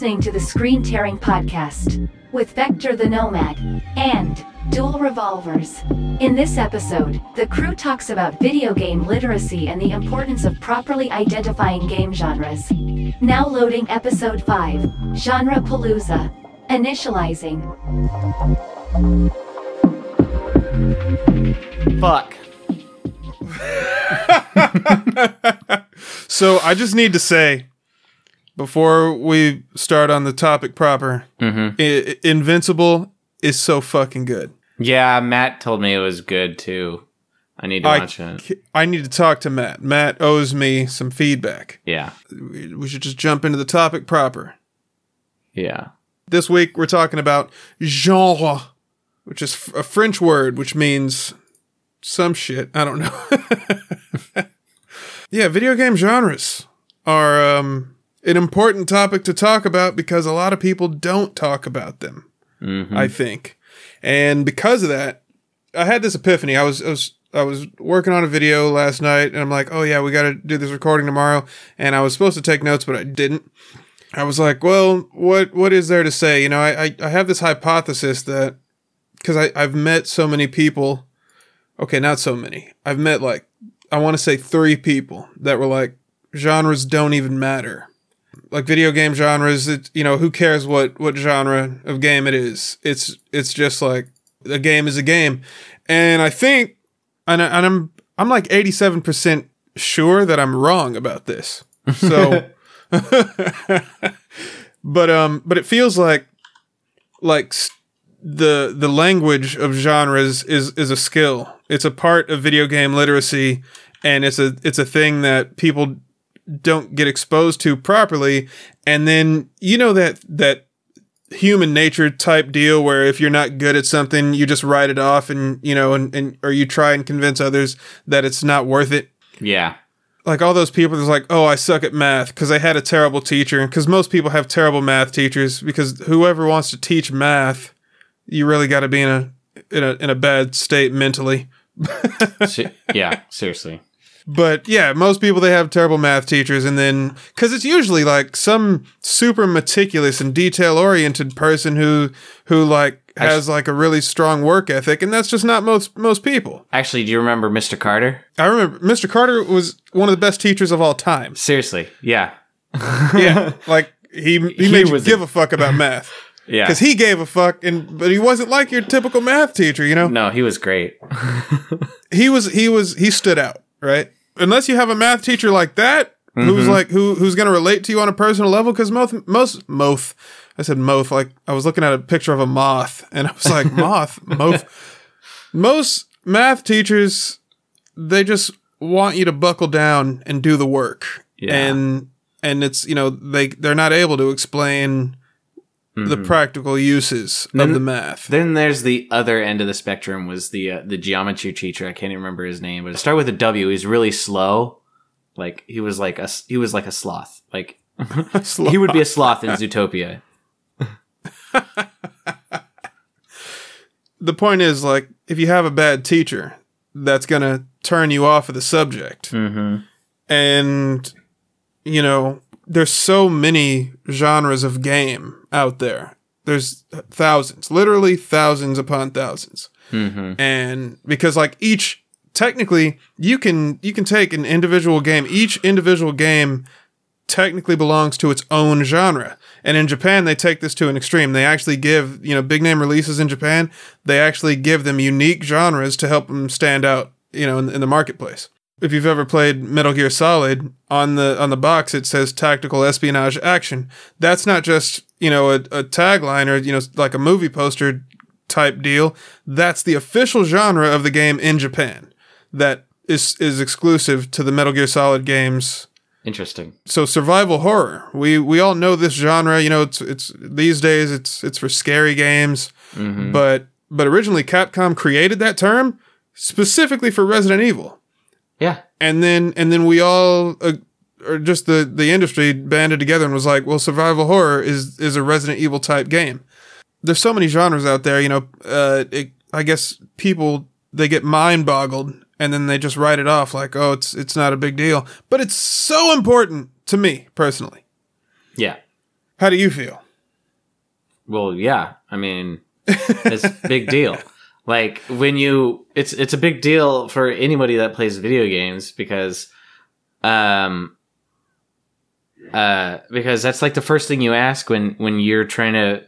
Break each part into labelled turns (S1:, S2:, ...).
S1: listening to the Screen Tearing Podcast with Vector the Nomad and Dual Revolvers. In this episode, the crew talks about video game literacy and the importance of properly identifying game genres. Now loading episode 5 Genrepalooza. Initializing.
S2: Fuck.
S3: So I just need to say before we start on the topic proper,
S2: Mm-hmm.
S3: I- Invincible is so fucking good.
S2: Yeah, Matt told me it was good too. I need to
S3: I,
S2: watch it.
S3: I need to talk to Matt. Matt owes me some feedback.
S2: Yeah,
S3: We we should just jump into the topic proper.
S2: yeah.
S3: This week we're talking about genre, which is a French word which means some shit. I don't know. yeah, video game genres are um, an important topic to talk about because a lot of people don't talk about them.
S2: hmm
S3: I think, and because of that, I had this epiphany. I was I was I was working on a video last night, and I'm like, oh yeah, we got to do this recording tomorrow, and I was supposed to take notes, but I didn't. I was like, well, what what is there to say? You know, I I, I have this hypothesis that because I I've met so many people. Okay, not so many. I've met like I want to say three people that were like genres don't even matter. Like video game genres, it you know who cares what what genre of game it is? It's it's just like a game is a game, and I think and, I, and I'm I'm like eighty seven percent sure that I'm wrong about this. So, but um, but it feels like like the the language of genres is is a skill. It's a part of video game literacy, and it's a it's a thing that people don't get exposed to properly. And then you know that that human nature type deal where if you're not good at something, you just write it off, and you know, and, and or you try and convince others that it's not worth it
S2: Yeah,
S3: like all those people that's like, oh, I suck at math because I had a terrible teacher. Because most people have terrible math teachers. Because whoever wants to teach math, you really got to be in a in a in a bad state mentally.
S2: Yeah. Seriously.
S3: But yeah, most people they have terrible math teachers, and then because it's usually like some super meticulous and detail oriented person who who like has like a really strong work ethic, and that's just not most most people.
S2: Actually, do you remember Mr. Carter?
S3: I remember Mr. Carter was one of the best teachers of all time.
S2: Seriously. Yeah.
S3: Yeah, like he he,
S2: He
S3: made you give a fuck about math
S2: Yeah.
S3: because he gave a fuck, and but he wasn't like your typical math teacher. You know,
S2: no, he was great.
S3: he was he was he stood out, right? Unless you have a math teacher like that who's mm-hmm. like who who's gonna relate to you on a personal level, because most most moth. I said moth like I was looking at a picture of a moth, and I was like moth moth. Most math teachers, they just want you to buckle down and do the work,
S2: Yeah.
S3: and and it's you know they they're not able to explain the practical uses of
S2: Then-
S3: the math.
S2: Then there's the other end of the spectrum was the uh, the geometry teacher. I can't even remember his name, but it started with a W. He's really slow. Like he was like a he was like a sloth. Like he would be a sloth in Zootopia.
S3: the point is like if you have a bad teacher that's going to turn you off of the subject
S2: Mm-hmm.
S3: and you know there's so many genres of game out there. There's thousands literally thousands upon thousands.
S2: Mm-hmm.
S3: and because like each technically you can you can take an individual game. Each individual game technically belongs to its own genre. And in japan they take this to an extreme. They actually give you know big name releases in japan. They actually give them unique genres to help them stand out you know in, in the marketplace if you've ever played metal gear solid on the on the box it says tactical espionage action that's not just you know a, a tagline or you know like a movie poster type deal. That's the official genre of the game in Japan. That is is exclusive to the Metal Gear Solid games.
S2: Interesting.
S3: So survival horror. We we all know this genre. You know, it's it's these days it's it's for scary games.
S2: Mm-hmm.
S3: But but originally Capcom created that term specifically for Resident Evil.
S2: Yeah.
S3: And then and then we all uh, or just the the industry banded together and was like, well, survival horror is is a Resident Evil type game. There's so many genres out there, you know. Uh, it, I guess people they get mind boggled and then they just write it off like, oh, it's it's not a big deal. But it's so important to me personally.
S2: Yeah.
S3: How do you feel?
S2: Well, yeah. I mean, it's a big deal. Like when you, it's it's a big deal for anybody that plays video games because, um, uh, because that's like the first thing you ask when when you're trying to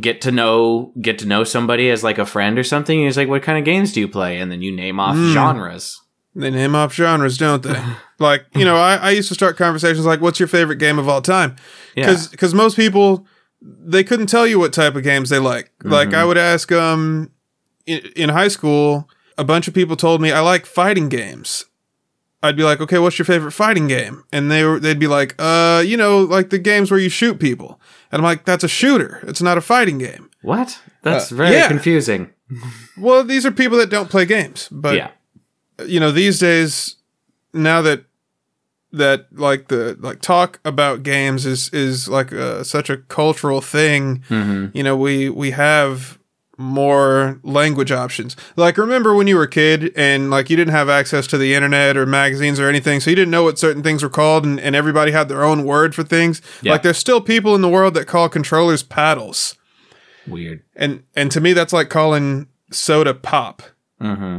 S2: get to know get to know somebody as like a friend or something. He's like, "What kind of games do you play?" And then you name off genres.
S3: They name off genres, don't they? like, you know, I, I used to start conversations like, what's your favorite game of all time?
S2: Yeah.
S3: Because most people, they couldn't tell you what type of games they like. Like, I would ask, um, in, high school, a bunch of people told me, I like fighting games. I'd be like, okay, what's your favorite fighting game? And they were, they'd be like, uh, you know, like the games where you shoot people. And I'm like, that's a shooter. It's not a fighting game.
S2: What? That's
S3: Uh,
S2: very
S3: yeah.
S2: confusing.
S3: Well, these are people that don't play games, but
S2: yeah.
S3: you know these days now that that like the like talk about games is is like uh such a cultural thing
S2: hmm
S3: you know we we have more language options like remember when you were a kid and like you didn't have access to the internet or magazines or anything so you didn't know what certain things were called and, and everybody had their own word for things
S2: Yeah.
S3: like there's still people in the world that call controllers paddles
S2: Weird.
S3: and and to me that's like calling soda pop
S2: hmm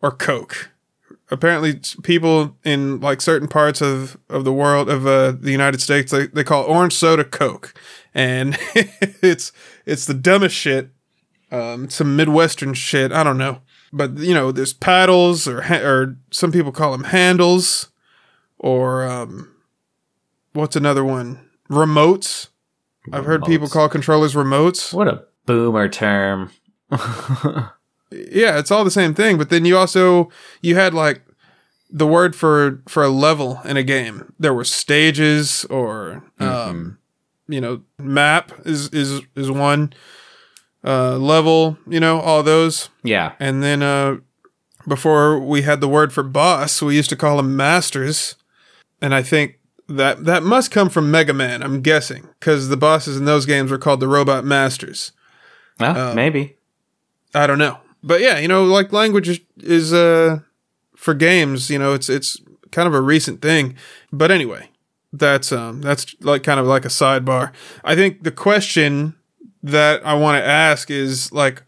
S3: or Coke. Apparently, people in like certain parts of, of the world of uh, the United States they, they call orange soda Coke, and it's it's the dumbest shit. Um, some Midwestern shit. I don't know, but you know, there's paddles or ha- or some people call them handles, or um, what's another one? Remotes. I've heard people call controllers remotes.
S2: What a boomer term.
S3: yeah, it's all the same thing. But then you also you had like the word for for a level in a game. There were stages or um, you know map is is is one uh, level. You know all those,
S2: yeah.
S3: and then uh, before we had the word for boss, we used to call them masters. And I think that that must come from Mega Man. I'm guessing because the bosses in those games were called the Robot Masters.
S2: Well, maybe.
S3: I don't know. But yeah, you know, like language is, is uh for games, you know, it's it's kind of a recent thing. But anyway, that's um that's like kind of like a sidebar. I think the question that I want to ask is like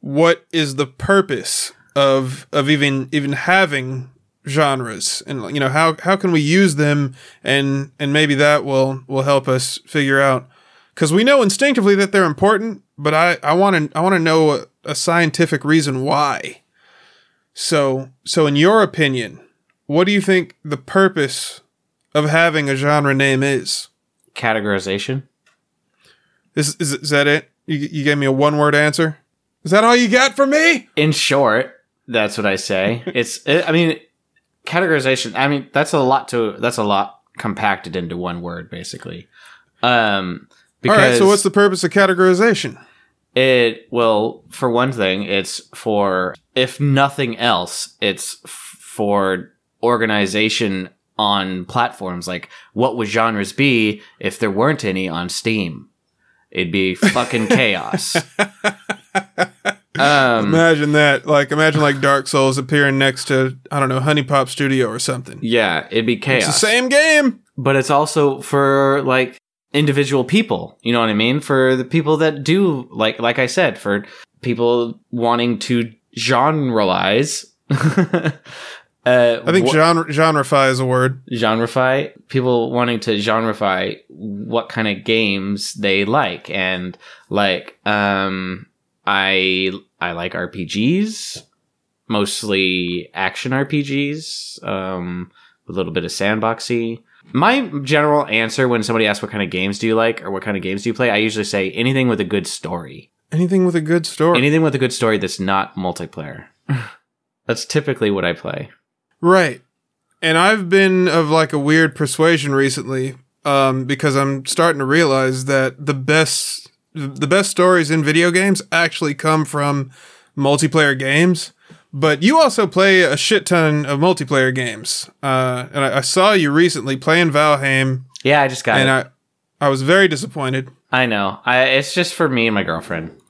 S3: what is the purpose of of even even having genres? And you know how how can we use them? And and maybe that will will help us figure out. Because we know instinctively that they're important but i i want to i want to know a, a scientific reason why. So so in your opinion what do you think the purpose of having a genre name is?
S2: Categorization.
S3: Is is, is that it you, you gave me a one word answer is that all you got for me
S2: In short, that's what I say. It's. It, I mean, categorization. I mean, that's a lot to. That's a lot compacted into one word, basically. Um. Because
S3: all right so what's the purpose of categorization
S2: It well, for one thing, it's for if nothing else, it's f- for organization on platforms. Like, what would genres be if there weren't any on Steam? It'd be fucking chaos. um,
S3: imagine that. Like imagine like dark souls appearing next to i don't know honey pop studio or something.
S2: Yeah, it'd be chaos.
S3: it's the same game.
S2: But it's also for like individual people. You know what i mean? For the people that do like like i said for people wanting to generalize uh
S3: i think genre genrefy is a word.
S2: genrefy people wanting to genrefy what kind of games they like. And like um i i like rpgs mostly action rpgs um with a little bit of sandboxy. My general answer when somebody asks what kind of games do you like or what kind of games do you play i usually say anything with a good story.
S3: Anything with a good story.
S2: Anything with a good story that's not multiplayer. That's typically what i play
S3: right and i've been of like a weird persuasion recently um because i'm starting to realize that the best the best stories in video games actually come from multiplayer games but you also play a shit ton of multiplayer games uh and i, I saw you recently playing valheim
S2: yeah i just got
S3: and
S2: it
S3: I I was very disappointed.
S2: I know. I, it's just for me and my girlfriend.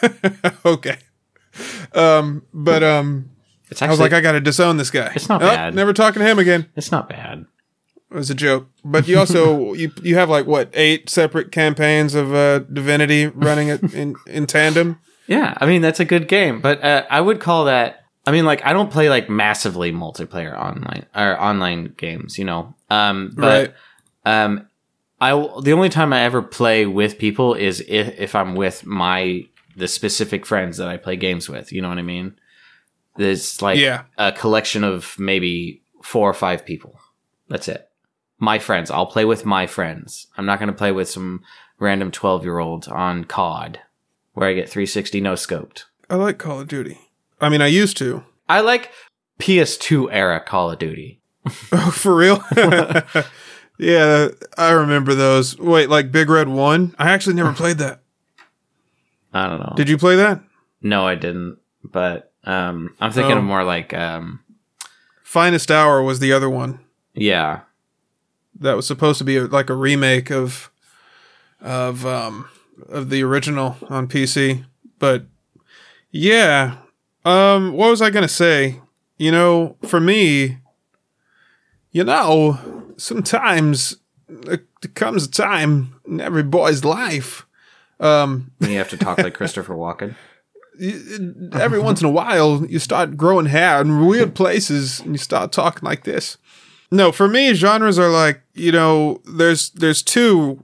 S3: okay. Um, but um,
S2: It's
S3: I was like, I got to disown this guy.
S2: It's not
S3: Oh,
S2: bad.
S3: Never talking to him again.
S2: it's not bad.
S3: It was a joke. But you also you you have like what eight separate campaigns of uh, Divinity running it in in tandem.
S2: Yeah, I mean that's a good game, but uh, I would call that. I mean, like I don't play like massively multiplayer online or online games, you know. Um, but um, I the only time I ever play with people is if, if I'm with my the specific friends that I play games with. You know what I mean? There's like
S3: Yeah.
S2: a collection of maybe four or five people. That's it. My friends. I'll play with my friends. I'm not going to play with some random 12 year old on COD where I get 360 no scoped.
S3: I like Call of Duty. I mean, I used to.
S2: I like PS2 era Call of Duty.
S3: Oh, for real? yeah, I remember those. Wait, like Big Red One? I actually never played that.
S2: I don't know.
S3: Did you play that?
S2: no, I didn't. But um, I'm thinking
S3: Oh.
S2: of more like, um,
S3: Finest Hour was the other one.
S2: yeah,
S3: that was supposed to be a, like a remake of of um of the original on PC. But yeah, um, what was I gonna say? You know, for me, you know, sometimes there comes a time in every boy's life. Um,
S2: you have to talk like Christopher Walken.
S3: Every once in a while you start growing hair in weird places and you start talking like this. No, for me genres are like, you know, there's there's two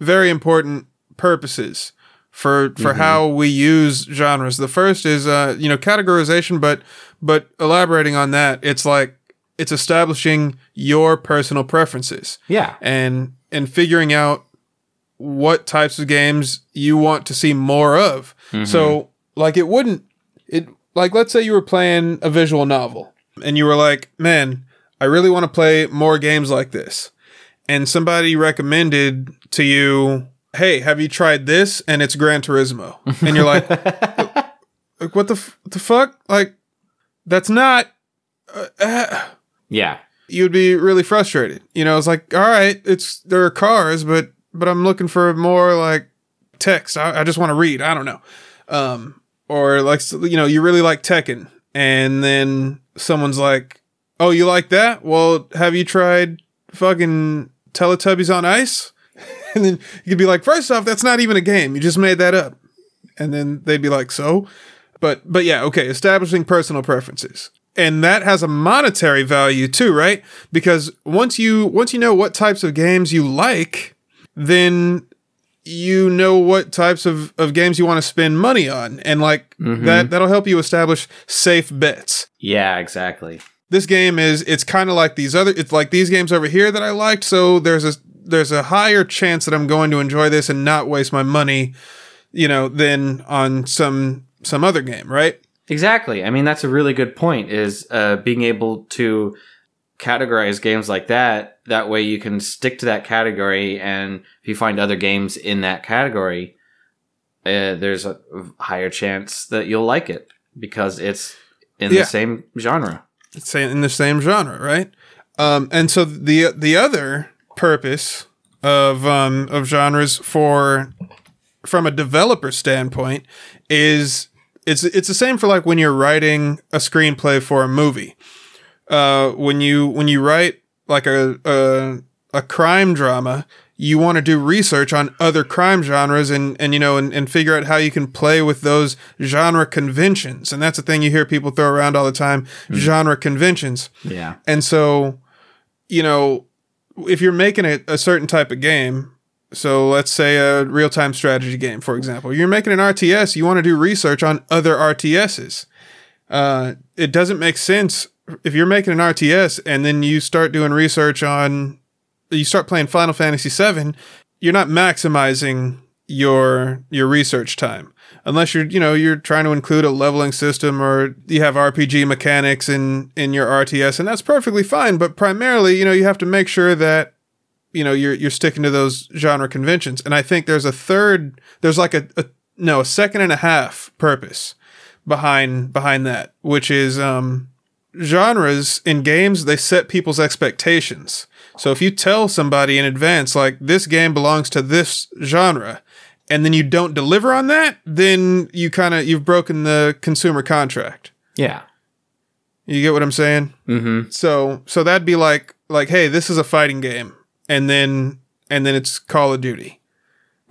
S3: very important purposes for for how we use genres. The first is uh, you know, categorization, but but elaborating on that, it's like it's establishing your personal preferences
S2: Yeah.
S3: and and figuring out what types of games you want to see more of. So like it wouldn't it like let's say you were playing a visual novel and you were like, "Man, I really want to play more games like this." And somebody recommended to you, "Hey, have you tried this?" and it's Gran Turismo. And you're like, like what the f- the fuck? Like that's not uh, uh,
S2: Yeah.
S3: you'd be really frustrated. You know, it's like, all right, it's there are cars, but but I'm looking for more like text. I, I just want to read. I don't know. Um, or like you know, you really like Tekken, and then someone's like, oh, you like that? Well, have you tried fucking Teletubbies on Ice? and then you could be like, first off, that's not even a game. You just made that up. And then they'd be like, so? But but yeah, okay, establishing personal preferences. And that has a monetary value too, right? Because once you once you know what types of games you like, then you know what types of, of games you want to spend money on. And like that that'll help you establish safe bets
S2: Yeah, exactly.
S3: this game is it's kind of like these other it's like these games over here that I liked so there's a there's a higher chance that I'm going to enjoy this and not waste my money you know than on some some other game right
S2: Exactly. I mean, that's a really good point is uh, being able to categorize games like that. That way you can stick to that category. And if you find other games in that category, uh, there's a higher chance that you'll like it because it's in
S3: Yeah.
S2: the same genre.
S3: it's in the same genre right um and so the the other purpose of um of genres for from a developer standpoint is it's it's the same for like when you're writing a screenplay for a movie uh, when you when you write like a a, a crime drama, you want to do research on other crime genres and and you know and, and figure out how you can play with those genre conventions. And that's the thing you hear people throw around all the time, genre conventions.
S2: Yeah.
S3: And so, you know, if you're making a, a certain type of game, so let's say a real time strategy game, for example, you're making an RTS, you want to do research on other RTSs. Uh, it doesn't make sense if you're making an RTS and then you start doing research on, you start playing Final Fantasy VII, you're not maximizing your your research time. Unless you're you know you're trying to include a leveling system or you have RPG mechanics in in your RTS and that's perfectly fine but primarily you know you have to make sure that you know you're you're sticking to those genre conventions. And I think there's a third there's like a, a no a second and a half purpose behind behind that which is um genres in games they set people's expectations so if you tell somebody in advance like this game belongs to this genre and then you don't deliver on that then you kind of you've broken the consumer contract
S2: Yeah.
S3: you get what i'm saying
S2: Mm-hmm.
S3: so so that'd be like like, hey, this is a fighting game, and then and then it's Call of Duty,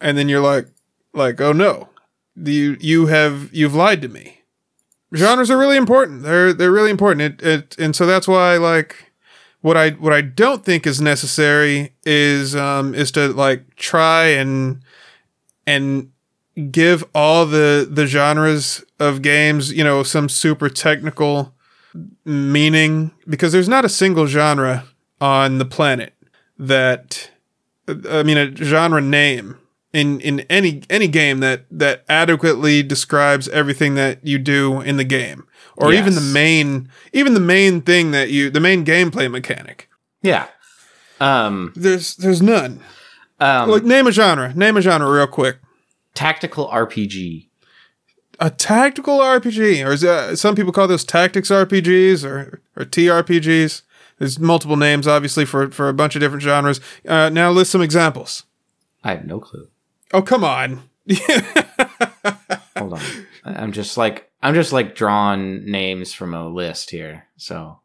S3: and then you're like, like, oh no, you you have you've lied to me. Genres are really important. They're they're really important. It, it and so that's why like what I what I don't think is necessary is um is to like try and and give all the the genres of games, you know, some super technical meaning because there's not a single genre on the planet that I mean a genre name in in any any game that that adequately describes everything that you do in the game. Or even the main even the main thing that you the main gameplay mechanic.
S2: Yeah. Um,
S3: there's there's none.
S2: um,
S3: like name a genre. Name a genre real quick.
S2: Tactical RPG.
S3: a tactical RPG or is that, some people call those tactics RPGs or or TRPGs there's multiple names obviously for for a bunch of different genres. Uh, now list some examples.
S2: I have no clue.
S3: Oh come on
S2: Hold on. I'm just like I'm just like drawing names from a list here. So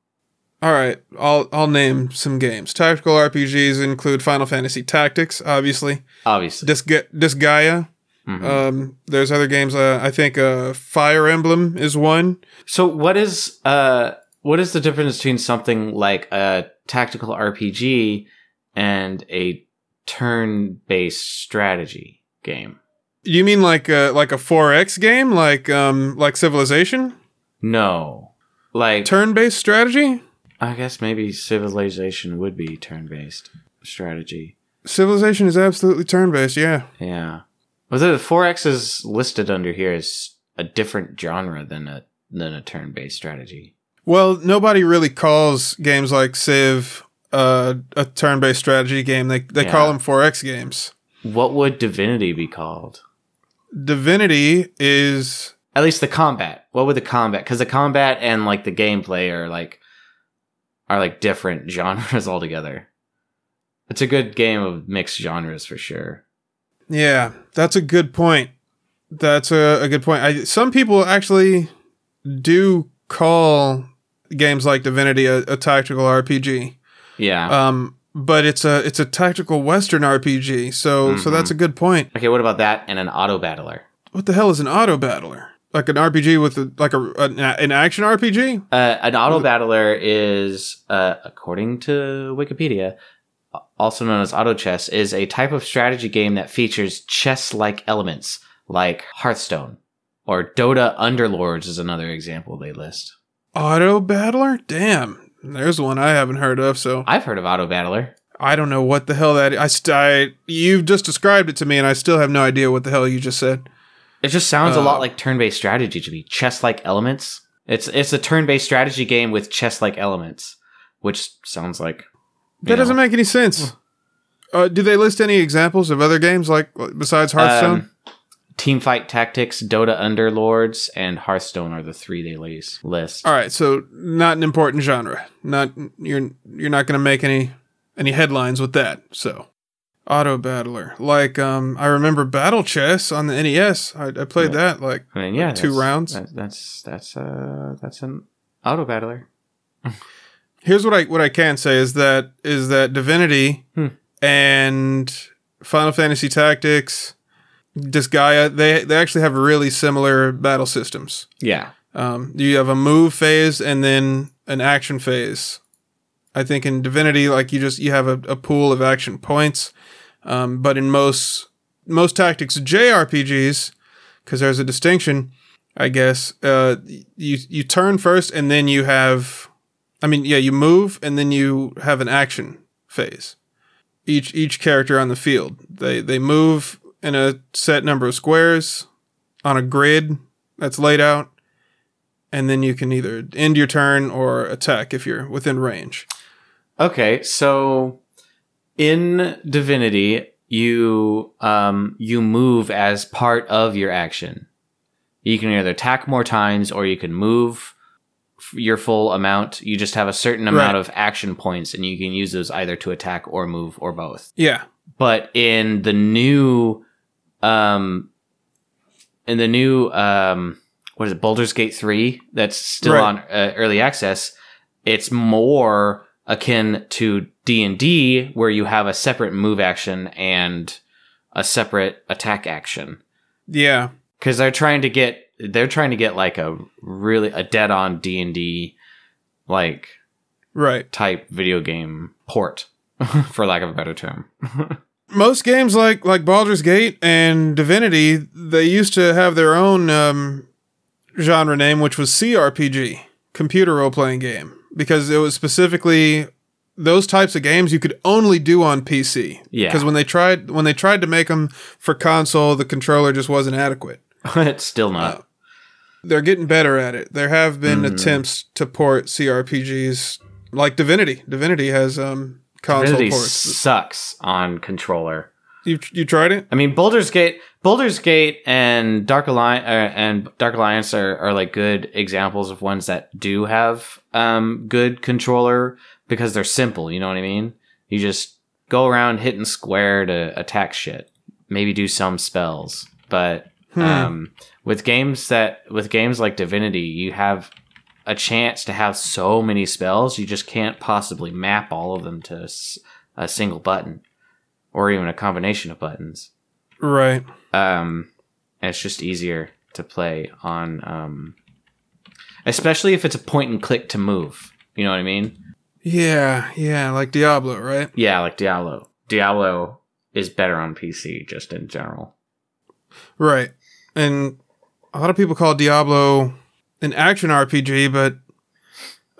S3: All right, I'll I'll name some games. Tactical RPGs include Final Fantasy Tactics, obviously.
S2: obviously,
S3: Disga- Disgaea.
S2: Mhm.
S3: Um, there's other games. Uh, I think uh, Fire Emblem is one.
S2: so what is uh what is the difference between something like a tactical RPG and a turn-based strategy game?
S3: You mean like a, like a 4X game, like um like Civilization,
S2: No, like
S3: turn-based strategy?
S2: I guess maybe Civilization would be turn-based strategy.
S3: Civilization is absolutely turn-based. Yeah.
S2: Yeah. Well, the 4X is listed under here as a different genre than a than a turn-based strategy.
S3: Well, nobody really calls games like Civ uh, a turn-based strategy game. They they call them 4X games.
S2: What would Divinity be called?
S3: Divinity is
S2: At least the combat. What would the combat? Because the combat and like the gameplay are like are like different genres altogether. It's a good game of mixed genres for sure.
S3: Yeah, that's a good point. That's a, a good point. I, some people actually do call games like Divinity a, a tactical RPG.
S2: Yeah.
S3: Um, but it's a it's a tactical Western RPG. So so
S2: Mhm.
S3: that's a good point.
S2: okay, what about that and an auto battler?
S3: What the hell is an auto battler? Like an RPG with a, like a an, an action RPG?
S2: Uh, an auto battler is, uh, according to Wikipedia, also known as auto chess, is a type of strategy game that features chess-like elements like Hearthstone or Dota Underlords is another example they list.
S3: Auto battler? Damn, there's one I haven't heard of. So
S2: I've heard of auto battler.
S3: I don't know what the hell that. I, st- I you've just described it to me, and I still have no idea what the hell you just said.
S2: It just sounds a
S3: Uh,
S2: lot like turn-based strategy to me. Chess-like elements. It's it's a turn-based strategy game with chess-like elements, which sounds like you
S3: That doesn't make any sense. Uh, do they list any examples of other games like besides Hearthstone?
S2: Um, Teamfight Tactics, Dota Underlords, and Hearthstone are the three they list. list.
S3: All right, so not an important genre. Not you're you're not going to make any any headlines with that. So auto battler, like um, I remember Battle Chess on the NES. I, I played
S2: Yeah.
S3: that like
S2: I mean, yeah,
S3: two rounds.
S2: that- that's that's uh that's an auto battler.
S3: Here's what I what I can say is that is that Divinity
S2: Hmm.
S3: and Final Fantasy Tactics, Disgaea, they they actually have really similar battle systems.
S2: Yeah,
S3: Um, you have a move phase and then an action phase. I think in Divinity, like you just you have a, a pool of action points, um, but in most most tactics JRPGs, because there's a distinction, I guess. Uh, you you turn first and then you have, I mean, yeah, you move and then you have an action phase. Each each character on the field, they they move in a set number of squares on a grid that's laid out and then you can either end your turn or attack if you're within range.
S2: Okay, so in Divinity, you um you move as part of your action. You can either attack more times or you can move your full amount. You just have a certain amount
S3: Right.
S2: of action points and you can use those either to attack or move or both.
S3: Yeah.
S2: But in the new um in the new um what is it Baldur's Gate 3 that's still
S3: Right.
S2: on uh, early access it's more akin to D&D where you have a separate move action and a separate attack action
S3: Yeah.
S2: cuz they're trying to get they're trying to get like a really a dead on D&D like
S3: Right.
S2: type video game port for lack of a better term.
S3: Most games like like Baldur's Gate and Divinity, they used to have their own um, genre name, which was CRPG, computer role playing game, because it was specifically those types of games you could only do on PC.
S2: Yeah.
S3: Because when they tried when they tried to make them for console, the controller just wasn't adequate.
S2: it's still not.
S3: They're getting better at it. There have been
S2: Mhm.
S3: attempts to port CRPGs like Divinity. Divinity has um, console
S2: Divinity
S3: ports.
S2: sucks on controller.
S3: You you tried it?
S2: I mean, Baldur's Gate, Baldur's Gate, and Dark Alliance, uh, and Dark Alliance are, are like good examples of ones that do have um good controller because they're simple. You know what I mean? You just go around hitting square to attack shit. Maybe do some spells, but
S3: Hmm.
S2: um, with games that with games like Divinity, you have a chance to have so many spells. You just can't possibly map all of them to s- a single button or even a combination of buttons
S3: Right.
S2: um, it's just easier to play on, um, especially if it's a point and click to move. You know what I mean?
S3: Yeah, yeah, like Diablo, right?
S2: Yeah, like Diablo. Diablo is better on PC just in general.
S3: Right. And a lot of people call Diablo an action RPG, but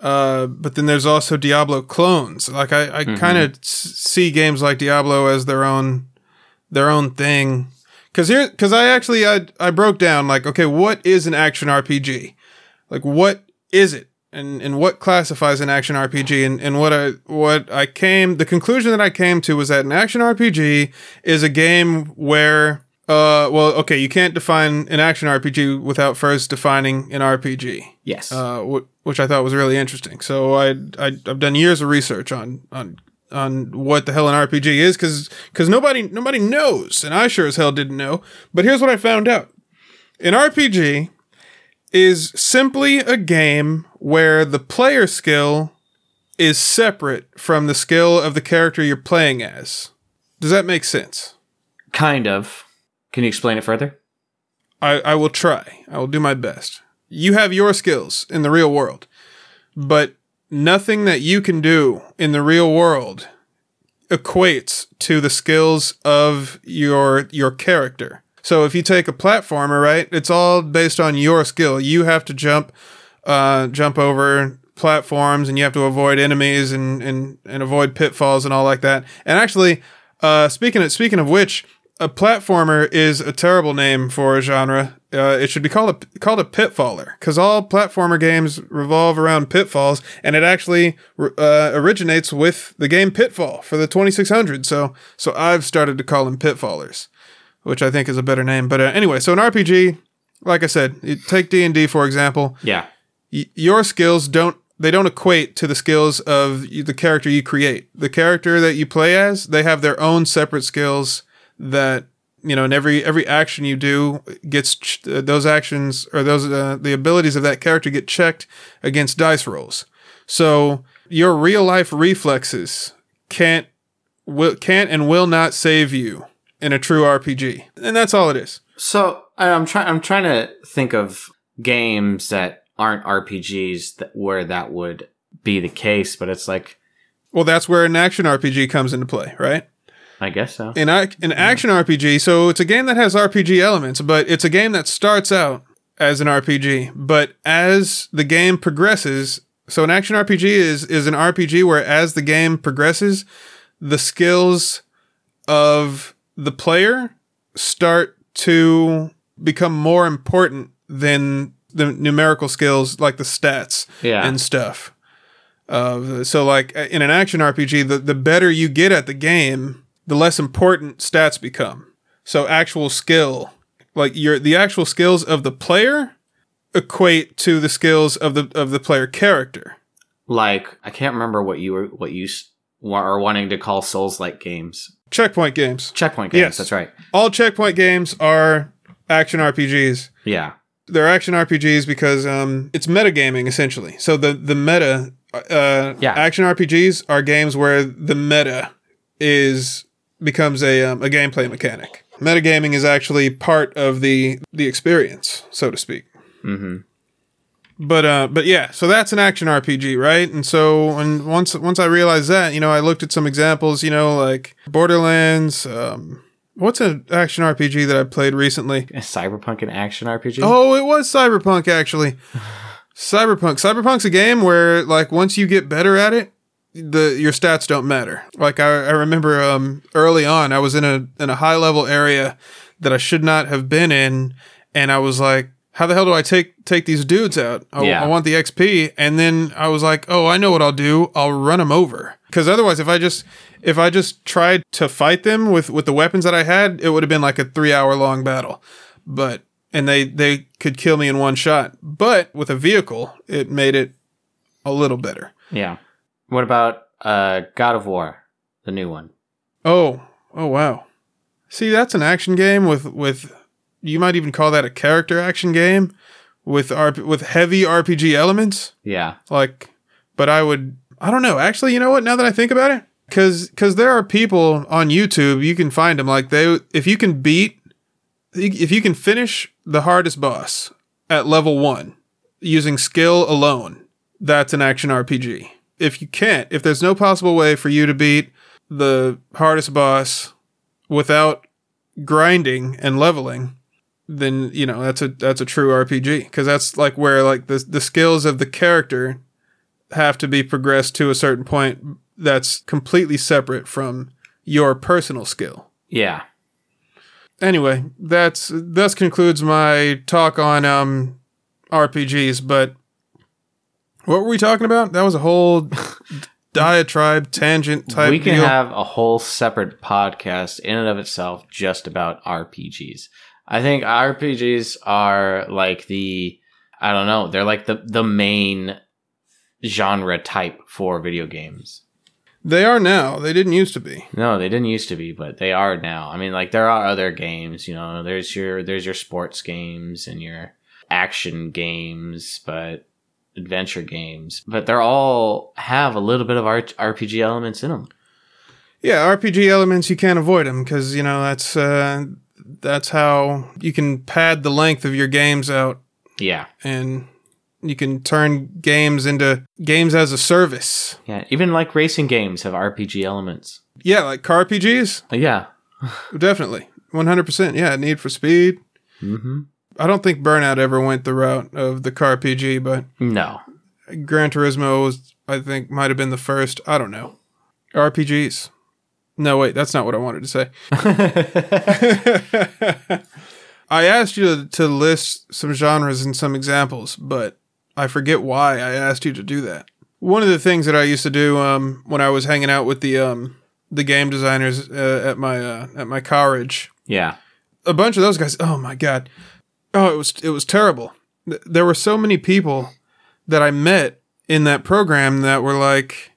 S3: uh, but then there's also Diablo clones. Like I, I
S2: Mhm.
S3: kind of see games like Diablo as their own their own thing. Cause here, cause I actually I I broke down like, okay, what is an action RPG? Like, what is it? And and what classifies an action RPG? And and what I what I came the conclusion that I came to was that an action RPG is a game where uh well okay you can't define an action RPG without first defining an RPG
S2: Yes.
S3: uh, wh- which I thought was really interesting. So I, I I've done years of research on on on what the hell an RPG is because nobody nobody knows, and I sure as hell didn't know. But here's what I found out: an RPG is simply a game where the player skill is separate from the skill of the character you're playing as. Does that make sense?
S2: kind of. Can you explain it further?
S3: I, I will try. I will do my best. You have your skills in the real world, but nothing that you can do in the real world equates to the skills of your your character. So if you take a platformer, right, it's all based on your skill. You have to jump uh, jump over platforms and you have to avoid enemies and, and, and avoid pitfalls and all like that. And actually, uh, speaking of, speaking of which, a platformer is a terrible name for a genre. Uh, it should be called a called a pitfaller because all platformer games revolve around pitfalls, and it actually uh, originates with the game Pitfall for the 2600. So so I've started to call them pitfallers, which I think is a better name. But uh, anyway, so an RPG, like I said, you take D and D for example.
S2: Yeah.
S3: Y- your skills don't they don't equate to the skills of the character you create. The character that you play as, they have their own separate skills that you know, and every every action you do gets ch- uh, those actions or those uh, the abilities of that character get checked against dice rolls. So your real life reflexes can't will can't and will not save you in a true RPG, and that's all it is.
S2: So I'm trying. I'm trying to think of games that aren't RPGs that where that would be the case, but it's like
S3: Well, that's where an action RPG comes into play, right?
S2: I guess so.
S3: an, ac- an action RPG. So it's a game that has RPG elements, but it's a game that starts out as an RPG. But as the game progresses, so an action RPG is is an RPG where as the game progresses, the skills of the player start to become more important than the numerical skills like the stats
S2: Yeah.
S3: and stuff. Uh, so like in an action RPG, the, the better you get at the game, the less important stats become. So actual skill, like your the actual skills of the player equate to the skills of the of the player character.
S2: like I can't remember what you were what you are wanting to call Souls like games.
S3: Checkpoint games.
S2: Checkpoint games.
S3: Yes.
S2: That's right.
S3: All checkpoint games are action RPGs.
S2: Yeah.
S3: They're action RPGs because um, it's metagaming essentially. So the the meta Uh,
S2: Yeah.
S3: Action RPGs are games where the meta is becomes a um, a gameplay mechanic. Metagaming is actually part of the the experience, so to speak.
S2: Mm-hmm.
S3: But uh, but yeah, so that's an action RPG, right? And so and once once I realized that, you know, I looked at some examples, you know, like Borderlands. Um, what's an action RPG that I played recently?
S2: Cyberpunk and action RPG.
S3: Oh, it was Cyberpunk actually. Cyberpunk. Cyberpunk's a game where like once you get better at it, the your stats don't matter. Like I, I remember um early on I was in a in a high level area that I should not have been in and I was like how the hell do I take take these dudes out? I,
S2: Yeah.
S3: I want the XP, and then I was like, "Oh, I know what I'll do. I'll run them over." Because otherwise, if I just if I just tried to fight them with with the weapons that I had, it would have been like a three hour long battle. But and they they could kill me in one shot. But with a vehicle, it made it a little better.
S2: Yeah. What about uh God of War, the new one?
S3: Oh, oh wow. See, that's an action game with with you might even call that a character action game with RP, with heavy RPG elements.
S2: Yeah.
S3: Like, but I would I don't know. Actually, you know what? Now that I think about it, because because there are people on YouTube you can find them like they if you can beat if you can finish the hardest boss at level one using skill alone, that's an action RPG. If you can't, if there's no possible way for you to beat the hardest boss without grinding and leveling, then you know that's a that's a true RPG because that's like where like the the skills of the character have to be progressed to a certain point that's completely separate from your personal skill.
S2: Yeah.
S3: Anyway, that's thus concludes my talk on um RPGs, but what were we talking about? That was a whole diatribe tangent type
S2: we can
S3: deal.
S2: have a whole separate podcast in and of itself just about RPGs. I think RPGs are like the I don't know, they're like the the main genre type for video games.
S3: they are now. They didn't used to be.
S2: No, they didn't used to be, but they are now. I mean, like there are other games, you know, there's your there's your sports games and your action games, but adventure games, but they're all have a little bit of RPG elements in them.
S3: Yeah, RPG elements you can't avoid them because you know that's uh, that's how you can pad the length of your games out,
S2: Yeah.
S3: and you can turn games into games as a service.
S2: Yeah, even like racing games have RPG elements.
S3: Yeah, like car RPGs,
S2: Yeah.
S3: definitely, one hundred percent. Yeah, Need for Speed.
S2: Mm-hmm.
S3: I don't think Burnout ever went the route of the car RPG, but
S2: No.
S3: Gran Turismo was, I think, might have been the first. I don't know. RPGs. No, wait, that's not what I wanted to say. I asked you to, to list some genres and some examples, but I forget why I asked you to do that. One of the things that I used to do um, when I was hanging out with the um, the game designers uh, at my uh, at my college,
S2: yeah.
S3: a bunch of those guys. Oh my god! Oh, it was it was terrible. There were so many people that I met in that program that were like,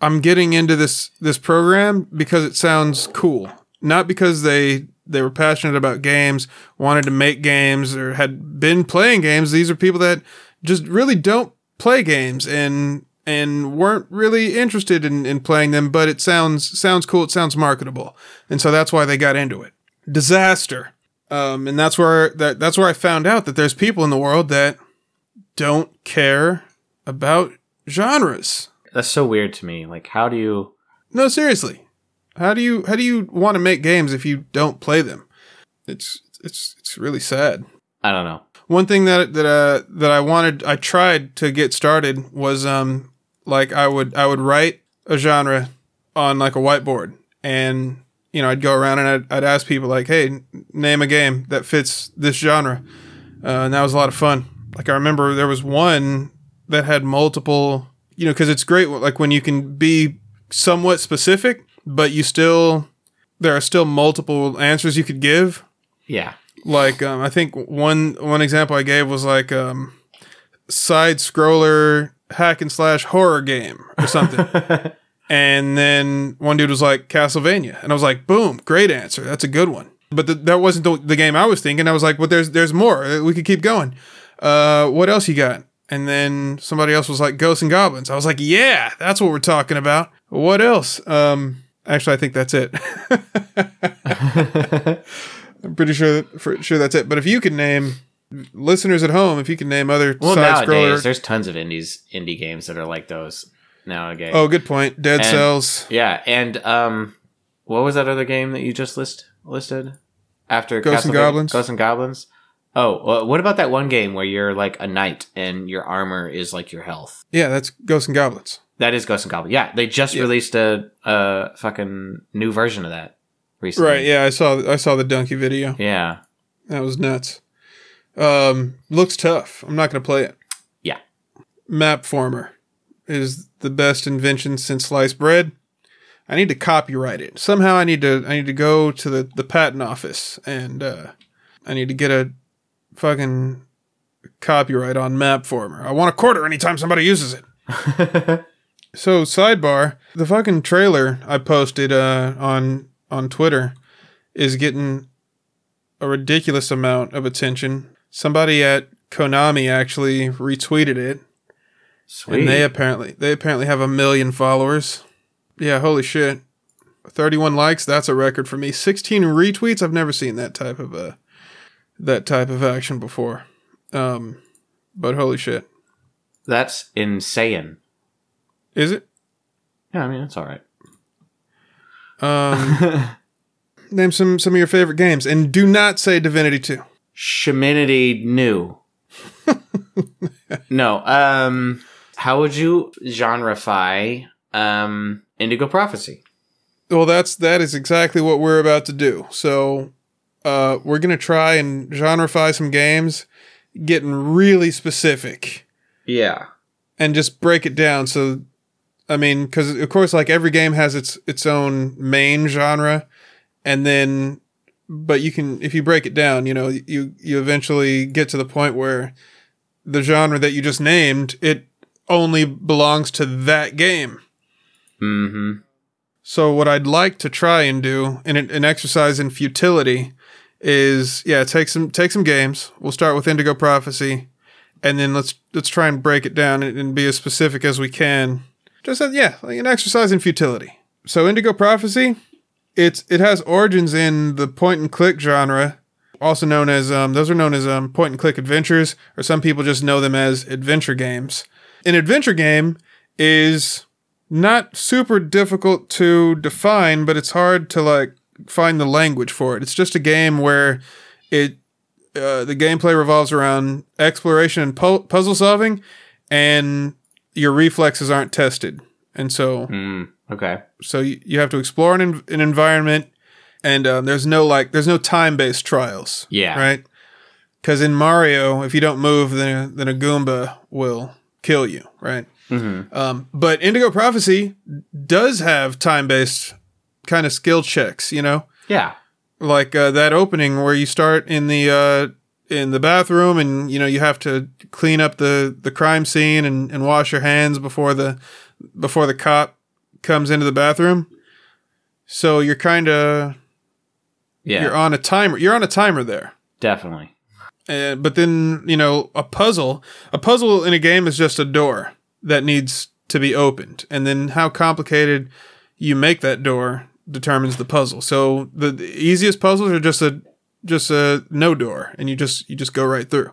S3: "I'm getting into this this program because it sounds cool, not because they they were passionate about games, wanted to make games, or had been playing games. These are people that just really don't play games and." And weren't really interested in, in playing them, but it sounds sounds cool. It sounds marketable, and so that's why they got into it disaster. Um, and that's where that that's where I found out that there's people in the world that don't care about genres.
S2: That's so weird to me. Like how do you
S3: No, seriously. How do you how do you want to make games if you don't play them? It's it's it's really sad.
S2: I don't know.
S3: One thing that that uh that I wanted I tried to get started was um like I would I would write a genre on like a whiteboard and you know I'd go around and I'd, I'd ask people like hey name a game that fits this genre uh, and that was a lot of fun like I remember there was one that had multiple you know because it's great like when you can be somewhat specific but you still there are still multiple answers you could give
S2: Yeah.
S3: like um, I think one one example I gave was like um, side scroller hack and slash horror game or something. and then one dude was like Castlevania, and I was like, boom, great answer. That's a good one. But th- that wasn't the, the game I was thinking. I was like, well, there's there's more. Uh, We could keep going. Uh, what else you got? And then somebody else was like Ghosts and Goblins. I was like, yeah, that's what we're talking about. What else? Um, actually, I think that's it. I'm pretty sure for, sure that's it. But if you can name listeners at home, if you can name other
S2: Well,
S3: side
S2: nowadays
S3: scroller.
S2: there's tons of indies indie games that are like those nowadays.
S3: Oh, good point. Dead
S2: And-
S3: Cells.
S2: yeah, and um, what was that other game that you just list listed after
S3: Ghosts and Goblins?
S2: Ghosts and Goblins. Oh, well, what about that one game where you're like a knight and your armor is like your health?
S3: Yeah, that's Ghosts and Goblins.
S2: That is Ghosts and Goblins. Yeah, they just
S3: Yeah.
S2: released a a fucking new version of that recently.
S3: Right. Yeah, I saw I saw the donkey video.
S2: Yeah.
S3: That was nuts. Um, looks tough. I'm not gonna play it.
S2: Yeah.
S3: Map former is the best invention since sliced bread. I need to copyright it somehow. I need to I need to go to the the patent office and uh, I need to get a fucking copyright on Mapformer. I want a quarter anytime somebody uses it. So sidebar, the fucking trailer I posted uh, on on Twitter is getting a ridiculous amount of attention. Somebody at Konami actually retweeted it,
S2: Sweet.
S3: and they apparently they apparently have a million followers. Yeah, holy shit. 31 likes, that's a record for me. 16 retweets, I've never seen that type of uh that type of action before. Um but holy shit.
S2: That's insane.
S3: Is it?
S2: Yeah, I mean it's all right.
S3: Um name some some of your favorite games and do not say Divinity 2.
S2: Shaminity new. no. Um how would you genreify um Indigo Prophecy?
S3: Well, that's that is exactly what we're about to do. So, uh, we're gonna try and genreify some games, getting really specific,
S2: Yeah.
S3: and just break it down. So, I mean, because of course, like every game has its its own main genre, and then, but you can if you break it down, you know, you you eventually get to the point where the genre that you just named it only belongs to that game.
S2: Mm-hmm.
S3: So what I'd like to try and do in an, exercise in futility is yeah, take some take some games. We'll start with Indigo Prophecy, and then let's let's try and break it down and, and be as specific as we can. Just uh, yeah, like an exercise in futility. So Indigo Prophecy, it's it has origins in the point and click genre, also known as um, those are known as um, point and click adventures, or some people just know them as adventure games. An adventure game is not super difficult to define, but it's hard to like find the language for it. It's just a game where it uh, the gameplay revolves around exploration and pu- puzzle solving, and your reflexes aren't tested, and so
S2: Mm. Okay.
S3: so you, you have to explore an, en- an environment, and um, there's no like there's no time based trials.
S2: Yeah.
S3: Right. Because in Mario, if you don't move, then a, then a Goomba will kill you. Right.
S2: Mm-hmm.
S3: Um, but Indigo Prophecy does have time based kind of skill checks, you know,
S2: Yeah.
S3: like uh, that opening where you start in the uh, in the bathroom and you know you have to clean up the the crime scene and, and wash your hands before the before the cop comes into the bathroom. So you're kind of
S2: Yeah.
S3: you're on a timer. You're on a timer there.
S2: definitely.
S3: Uh, but then you know a puzzle. A puzzle in a game is just a door that needs to be opened, and then how complicated you make that door determines the puzzle. So the, the easiest puzzles are just a just a no door, and you just you just go right through.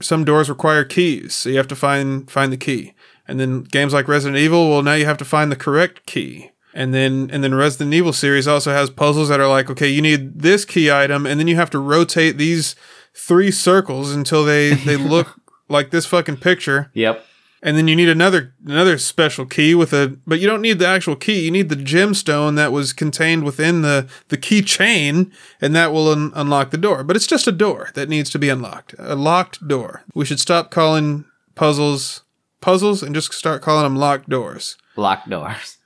S3: Some doors require keys, so you have to find find the key. And then games like Resident Evil, well, now you have to find the correct key. And then and then Resident Evil series also has puzzles that are like, okay, you need this key item, and then you have to rotate these three circles until they they look like this fucking picture.
S2: Yep.
S3: And then you need another another special key with a but you don't need the actual key. You need the gemstone that was contained within the the key chain and that will un- unlock the door. But it's just a door that needs to be unlocked. A locked door. We should stop calling puzzles puzzles and just start calling them locked doors.
S2: Locked doors.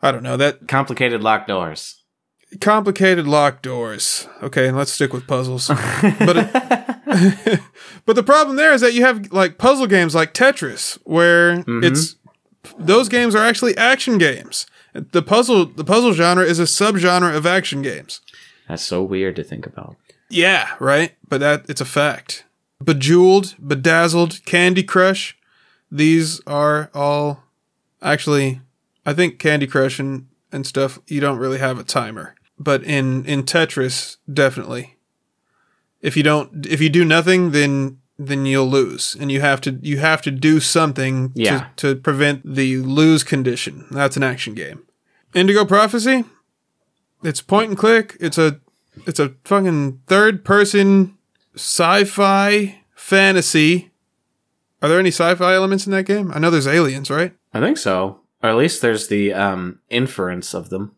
S3: I don't know. That
S2: Complicated locked doors.
S3: Complicated locked doors. Okay, let's stick with puzzles. but it, but the problem there is that you have like puzzle games like Tetris, where mm-hmm. it's those games are actually action games. The puzzle the puzzle genre is a subgenre of action games.
S2: That's so weird to think about.
S3: Yeah, right. But that it's a fact. Bejeweled, Bedazzled, Candy Crush. These are all actually I think Candy Crush and, and stuff you don't really have a timer. But in in Tetris definitely. If you don't if you do nothing then then you'll lose and you have to you have to do something
S2: Yeah.
S3: to, to prevent the lose condition. That's an action game. Indigo Prophecy it's point and click. It's a it's a fucking third person sci-fi fantasy. Are there any sci-fi elements in that game? I know there's aliens, right?
S2: I think so. Or at least there's the um, inference of them.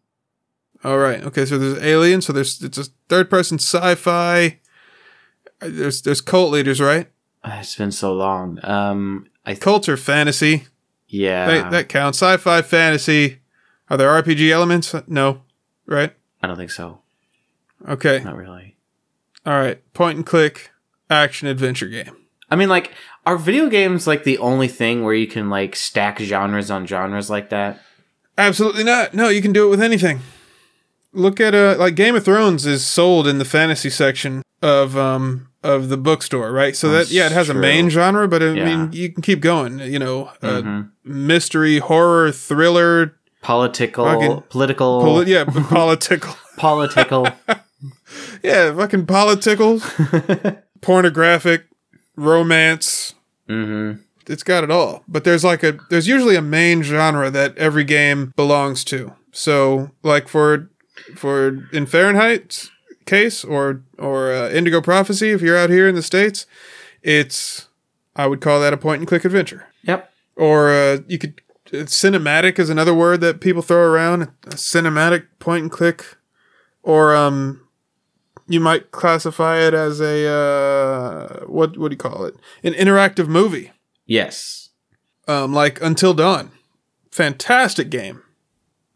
S3: All right. Okay, so there's aliens. So there's it's a third person sci-fi. There's there's cult leaders, right?
S2: Uh, It's been so long. Um, I th-
S3: Cults are fantasy.
S2: yeah.
S3: That, that counts. Sci-fi fantasy. Are there RPG elements? No. Right.
S2: I don't think so.
S3: Okay.
S2: Not really.
S3: All right. Point and click action adventure game.
S2: I mean, like, are video games like the only thing where you can like stack genres on genres like that?
S3: Absolutely not. No, you can do it with anything. Look at uh like Game of Thrones is sold in the fantasy section of um of the bookstore, right? So
S2: That's
S3: that yeah, it has a main genre, but I
S2: Yeah.
S3: mean you can keep going. You know, uh,
S2: Mhm.
S3: mystery, horror, thriller,
S2: Political,
S3: Fucking
S2: political,
S3: poli- yeah, political,
S2: political.
S3: yeah, fucking political, pornographic, romance.
S2: hmm
S3: It's got it all. But there's like a there's usually a main genre that every game belongs to. So like for for in Fahrenheit's case or or uh, Indigo Prophecy, if you're out here in the states, it's I would call that a point and click adventure.
S2: Yep.
S3: Or uh, you could uh, cinematic is another word that people throw around. A cinematic point and click, or um, you might classify it as a uh, what what do you call it? An interactive movie
S2: Yes.
S3: um, like Until Dawn. Fantastic game.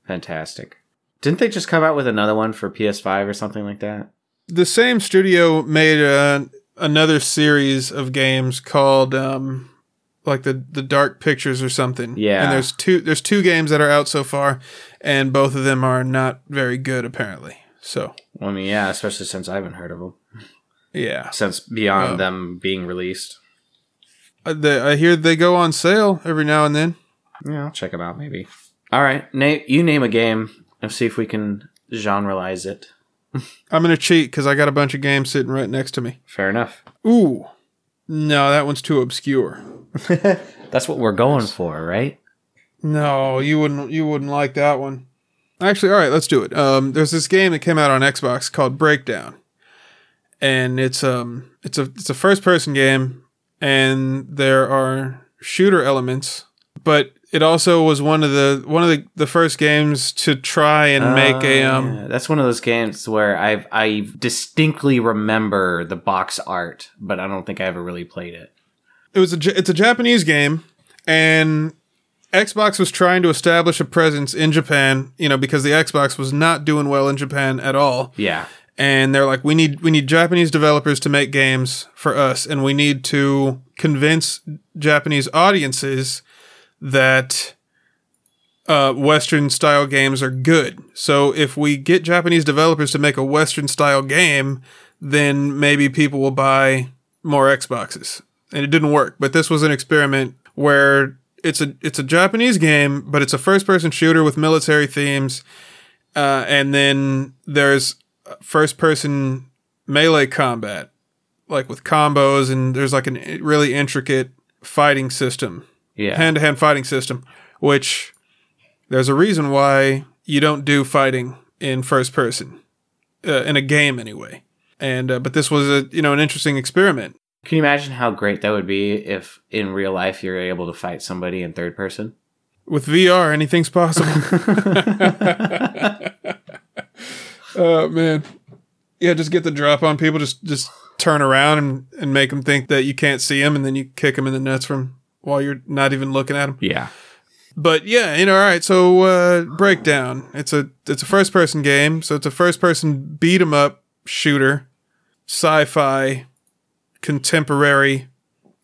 S2: Fantastic. Didn't they just come out with another one for PS5 or something like that?
S3: The same studio made another series of games called um, like the the Dark Pictures or something.
S2: Yeah.
S3: and there's two there's two games that are out so far, and both of them are not very good apparently. So
S2: I mean, yeah, especially since I haven't heard of them
S3: yeah,
S2: since beyond
S3: Oh.
S2: them being released.
S3: Uh, they, I hear they go on sale every now and then.
S2: Yeah, I'll check them out maybe. All right, Nate, you name a game and see if we can generalize it.
S3: I'm gonna cheat because I got a bunch of games sitting right next to me.
S2: Fair enough.
S3: Ooh, no, that one's too obscure.
S2: That's what we're going for, right?
S3: No, you wouldn't. You wouldn't like that one. Actually, all right, let's do it. Um, there's this game that came out on Xbox called Breakdown, and it's um, it's a it's a first person game, and there are shooter elements, but it also was one of the one of the, the first games to try and make a
S2: Uh,
S3: um.
S2: yeah, That's one of those games where I I distinctly remember the box art, but I don't think I ever really played it.
S3: It was a it's a Japanese game, and Xbox was trying to establish a presence in Japan. You know, because the Xbox was not doing well in Japan at all.
S2: Yeah.
S3: and they're like we need we need Japanese developers to make games for us and we need to convince Japanese audiences that uh, western style games are good. So if we get Japanese developers to make a western style game, then maybe people will buy more Xboxes. And it didn't work, but this was an experiment where it's a it's a Japanese game, but it's a first person shooter with military themes. Uh, and then there's first person melee combat, like with combos, and there's like a really intricate fighting system,
S2: Yeah.
S3: hand to hand fighting system, which there's a reason why you don't do fighting in first person, uh, in a game anyway. And, uh, but this was a, you know, an interesting experiment.
S2: Can you imagine how great that would be if in real life you're able to fight somebody in third person?
S3: With VR, anything's possible. Oh man, yeah. Just get the drop on people. Just just turn around and, and make them think that you can't see them, and then you kick them in the nuts from while you're not even looking at them.
S2: yeah.
S3: But yeah, you know, all right. So uh, breakdown. It's a it's a first person game. So it's a first person beat 'em up shooter, sci-fi, contemporary.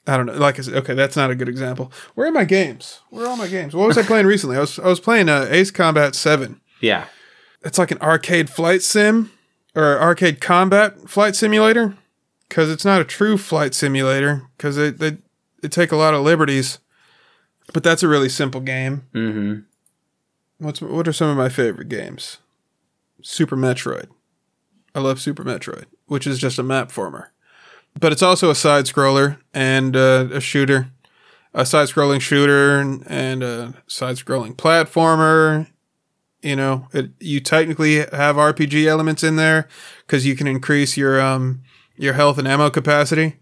S3: I don't know. Like I said, okay, that's not a good example. Where are my games? Where are all my games? What was I playing recently? I was I was playing uh, Ace Combat Seven
S2: Yeah.
S3: it's like an arcade flight sim or arcade combat flight simulator. because it's not a true flight simulator because they, they they take a lot of liberties. But that's a really simple game.
S2: Mm-hmm.
S3: What's what are some of my favorite games? Super Metroid. I love Super Metroid, which is just a map former, but it's also a side scroller and uh, a shooter, a side scrolling shooter and, a side scrolling platformer. You know, it, you technically have RPG elements in there because you can increase your um your health and ammo capacity,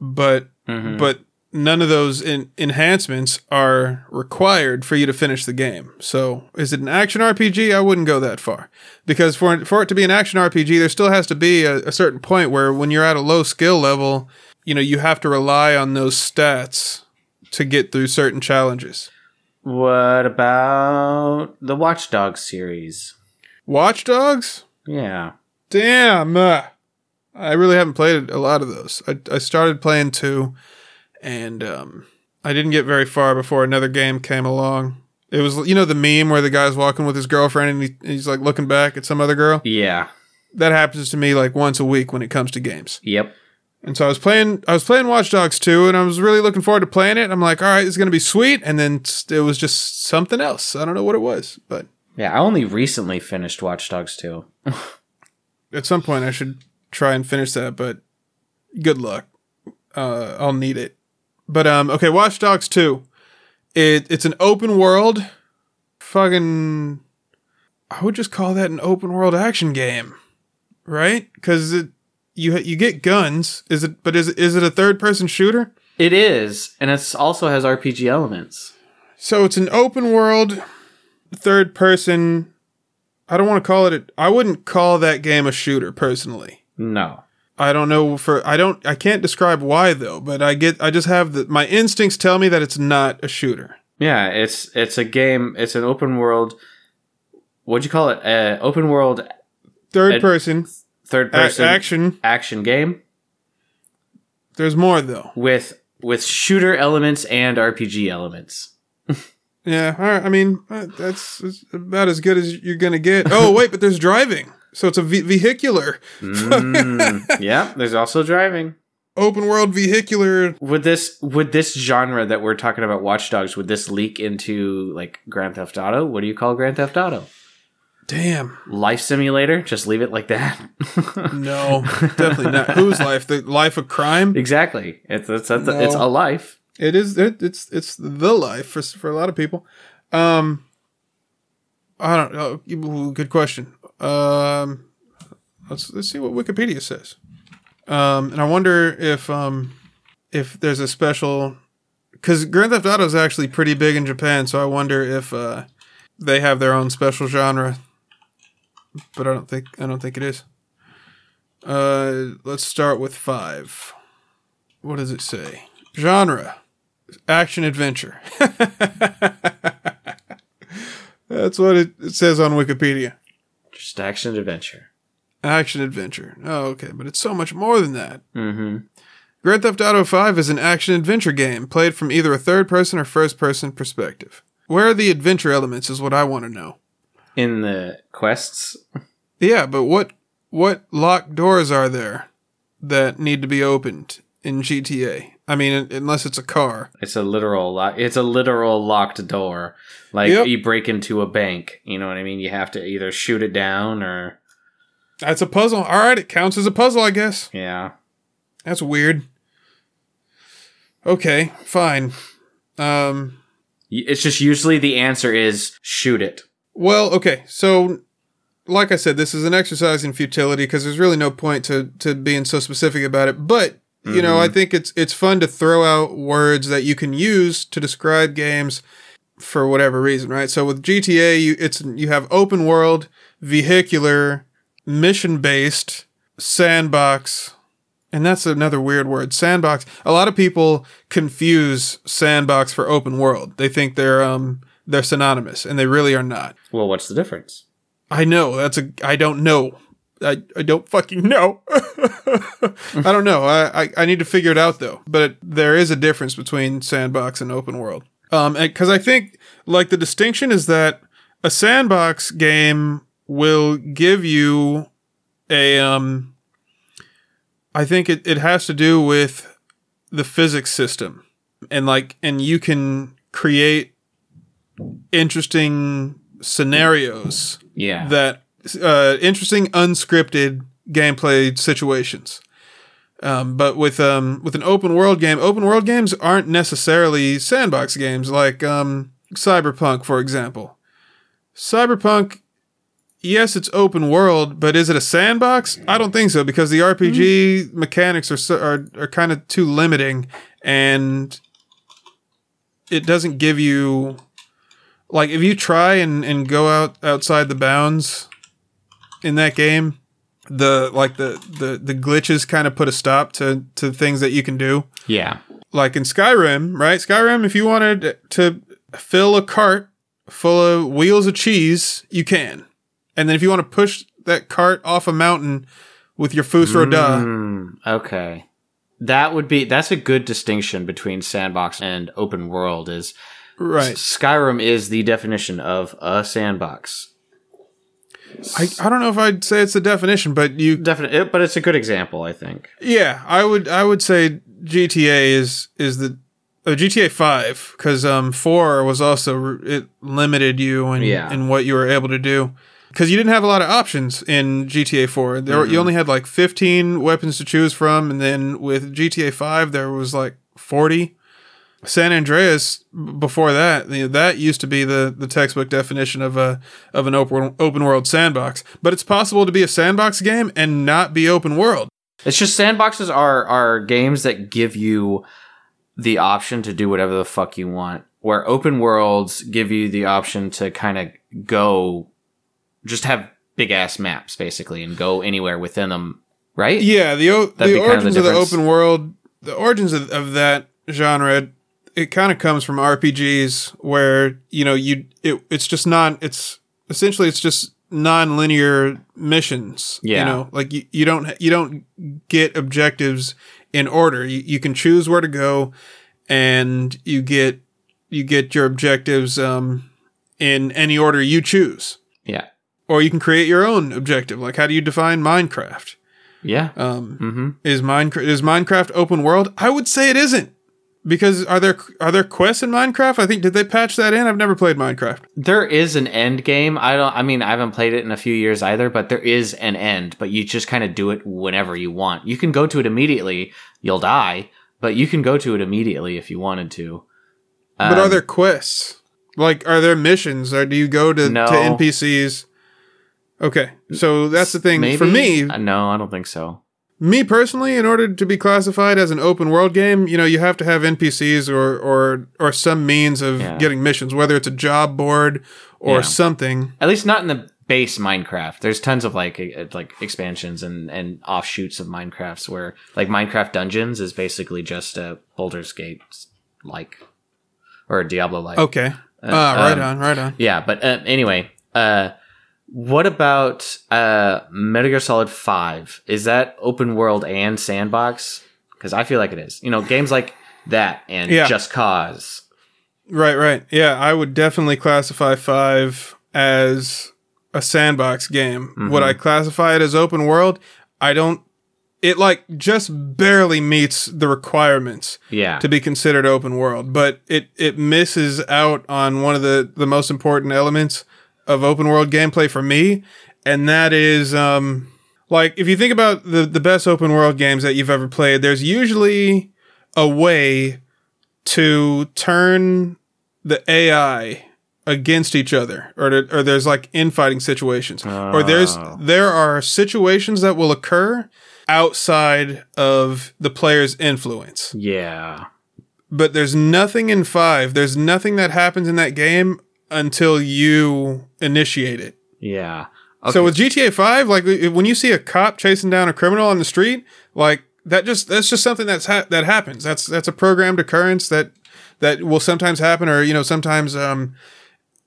S3: but
S2: Mhm.
S3: but none of those in, enhancements are required for you to finish the game. So, is it an action RPG? I wouldn't go that far because for for it to be an action RPG, there still has to be a, a certain point where when you're at a low skill level, you know you have to rely on those stats to get through certain challenges.
S2: What about the Watch Dogs series?
S3: Watch Dogs?
S2: Yeah.
S3: Damn. uh, I really haven't played a lot of those. I, I started playing two, and um, I didn't get very far before another game came along. It was, you know, the meme where the guy's walking with his girlfriend and he, he's like looking back at some other girl.
S2: Yeah.
S3: That happens to me like once a week when it comes to games.
S2: Yep.
S3: And so I was playing, I was playing Watch Dogs 2, and I was really looking forward to playing it. I'm like, all right, it's gonna be sweet. And then it was just something else. I don't know what it was, but
S2: Yeah, I only recently finished Watch Dogs 2.
S3: at some point I should try and finish that, but good luck. Uh, I'll need it. But um, okay, Watch Dogs Two. It it's an open world, fucking. I would just call that an open world action game, right? Because it you you get guns. Is it? But is it is it a third person shooter?
S2: It is, and it also has RPG elements.
S3: So it's an open world, third person. I don't want to call it. A, I wouldn't call that game a shooter personally.
S2: No.
S3: I don't know for I don't I can't describe why though, but I get I just have the my instincts tell me that it's not a shooter.
S2: Yeah, it's it's a game. It's an open world. What'd you call it? Uh, open world
S3: Third
S2: Ed-
S3: person
S2: third
S3: a-
S2: person
S3: action.
S2: action game
S3: There's more though.
S2: with with shooter elements and RPG elements.
S3: Yeah, all right, I mean uh, that's, that's about as good as you're gonna get. Oh wait, but there's driving, so it's a ve- vehicular
S2: Mm, yeah, there's also driving.
S3: open world vehicular.
S2: Would this would this genre that we're talking about, Watch Dogs, would this leak into like Grand Theft Auto? What do you call Grand Theft Auto?
S3: Damn,
S2: Life simulator? Just leave it like that.
S3: no, definitely not. Whose life? The life of crime.
S2: exactly. It's it's it's,
S3: No.
S2: it's a life.
S3: It is. It, it's it's the life for for a lot of people. Um, I don't know. Good question. Um, let's let's see what Wikipedia says. Um, and I wonder if um if there's a special because Grand Theft Auto is actually pretty big in Japan, so I wonder if uh they have their own special genre. But I don't think I don't think it is. Uh, let's start with five. What does it say? Genre action adventure. That's what it, says on Wikipedia.
S2: Just action adventure.
S3: Action adventure. Oh, okay, but it's so much more than that.
S2: Mm-hmm.
S3: Grand Theft Auto 5 is an action adventure game played from either a third person or first person perspective. Where are the adventure elements is what I want to know.
S2: In the quests,
S3: Yeah, but what what locked doors are there that need to be opened in GTA? I mean, unless it's a car.
S2: it's a literal lock. It's a literal locked door. Like
S3: Yep.
S2: you break into a bank. You know what I mean? You have to either shoot it down or
S3: That's a puzzle. All right, it counts as a puzzle, I guess.
S2: yeah.
S3: That's weird. Okay, fine. Um,
S2: It's just usually the answer is shoot it.
S3: well, okay. So, like I said, this is an exercise in futility because there's really no point to to being so specific about it. But you know, I think it's it's fun to throw out words that you can use to describe games for whatever reason, right? So with GTA, you it's you have open world, vehicular, mission based, sandbox, and that's another weird word, sandbox. A lot of people confuse sandbox for open world. They think they're um they're synonymous, and they really are not.
S2: Well, what's the difference?
S3: I know that's a I don't know. I, I don't fucking know. I don't know. I, I I need to figure it out though. But there is a difference between sandbox and open world. Um, because I think like the distinction is that a sandbox game will give you a um I think it, it has to do with the physics system. And like and you can create interesting scenarios
S2: Yeah.
S3: that uh, interesting unscripted gameplay situations. Um, but with um, with an open world game, open world games aren't necessarily sandbox games like um, Cyberpunk, for example. Cyberpunk, yes, it's open world, but is it a sandbox? I don't think so because the RPG mechanics are so, are are kind of too limiting, and it doesn't give you like if you try and, and go out outside the bounds in that game the like the the, the glitches kind of put a stop to to things that you can do
S2: yeah.
S3: like in skyrim right skyrim if you wanted to fill a cart full of wheels of cheese you can and then if you want to push that cart off a mountain with your Fus Ro Dah
S2: Mm, okay. That would be that's a good distinction between sandbox and open world is
S3: right
S2: Skyrim is the definition of a sandbox.
S3: I, I don't know if i'd say it's the definition but you
S2: Definitely, but it's a good example, I think.
S3: Yeah, I would I would say GTA is is the uh, GTA Five because um four was also it limited you and
S2: Yeah.
S3: in what you were able to do because you didn't have a lot of options in GTA Four. There were- you only had like fifteen weapons to choose from, and then with GTA Five there was like forty. San Andreas before that, you know, that used to be the, the textbook definition of a of an open open world sandbox. But it's possible to be a sandbox game and not be open world.
S2: It's just sandboxes are are games that give you the option to do whatever the fuck you want. Where open worlds give you the option to kind of go, just have big ass maps basically, and go anywhere within them. Right?
S3: Yeah, the o- the
S2: be kind of the
S3: origins of the open world, the origins of, of that genre, it kind of comes from RPGs where you know you it, it's just not it's essentially it's just non-linear missions.
S2: Yeah.
S3: you know, like you, you don't you don't get objectives in order. You, you can choose where to go, and you get you get your objectives um, in any order you choose,
S2: Yeah.
S3: or you can create your own objective. Like how do you define Minecraft?
S2: Yeah.
S3: Um,
S2: mm-hmm.
S3: is Minecraft is Minecraft open world? I would say it isn't. Because are there are there quests in Minecraft? I think did they patch that in? I've never played Minecraft.
S2: There is an end game. I don't. I mean, I haven't played it in a few years either. But there is an end. But you just kind of do it whenever you want. You can go to it immediately. You'll die, but you can go to it immediately if you wanted to.
S3: but are
S2: Um,
S3: there quests? Like are there missions or do you go to,
S2: No.
S3: to NPCs? Okay. So that's the thing.
S2: maybe?
S3: For me,
S2: Uh, no, I don't think so.
S3: Me personally, in order to be classified as an open world game, you know, you have to have NPCs or or or some means of
S2: Yeah.
S3: getting missions, whether it's a job board or
S2: Yeah.
S3: something.
S2: At least not in the base Minecraft. There's tons of like uh, like expansions and and offshoots of Minecrafts where like Minecraft Dungeons is basically just a Baldur's Gate like or a Diablo like.
S3: Okay. Ah, right
S2: um,
S3: on, right on.
S2: Yeah, but uh, anyway, uh, what about uh, Metal Gear Solid Five? Is that open world and sandbox? Because I feel like it is. You know, games like that and
S3: Yeah.
S2: Just Cause.
S3: Right, right. Yeah, I would definitely classify five as a sandbox game. Would I classify it as open world? I don't. It like just barely meets the requirements
S2: Yeah,
S3: to be considered open world, but it it misses out on one of the the most important elements of open world gameplay for me, and that is um like if you think about the the best open world games that you've ever played, there's usually a way to turn the AI against each other or to, or there's like infighting situations or there's
S2: Oh.
S3: there are situations that will occur outside of the player's influence
S2: yeah,
S3: but there's nothing in 5 there's nothing that happens in that game until you initiate it
S2: yeah.
S3: so with GTA 5 like when you see a cop chasing down a criminal on the street like that just that's just something that's ha- that happens that's that's a programmed occurrence that that will sometimes happen or you know sometimes um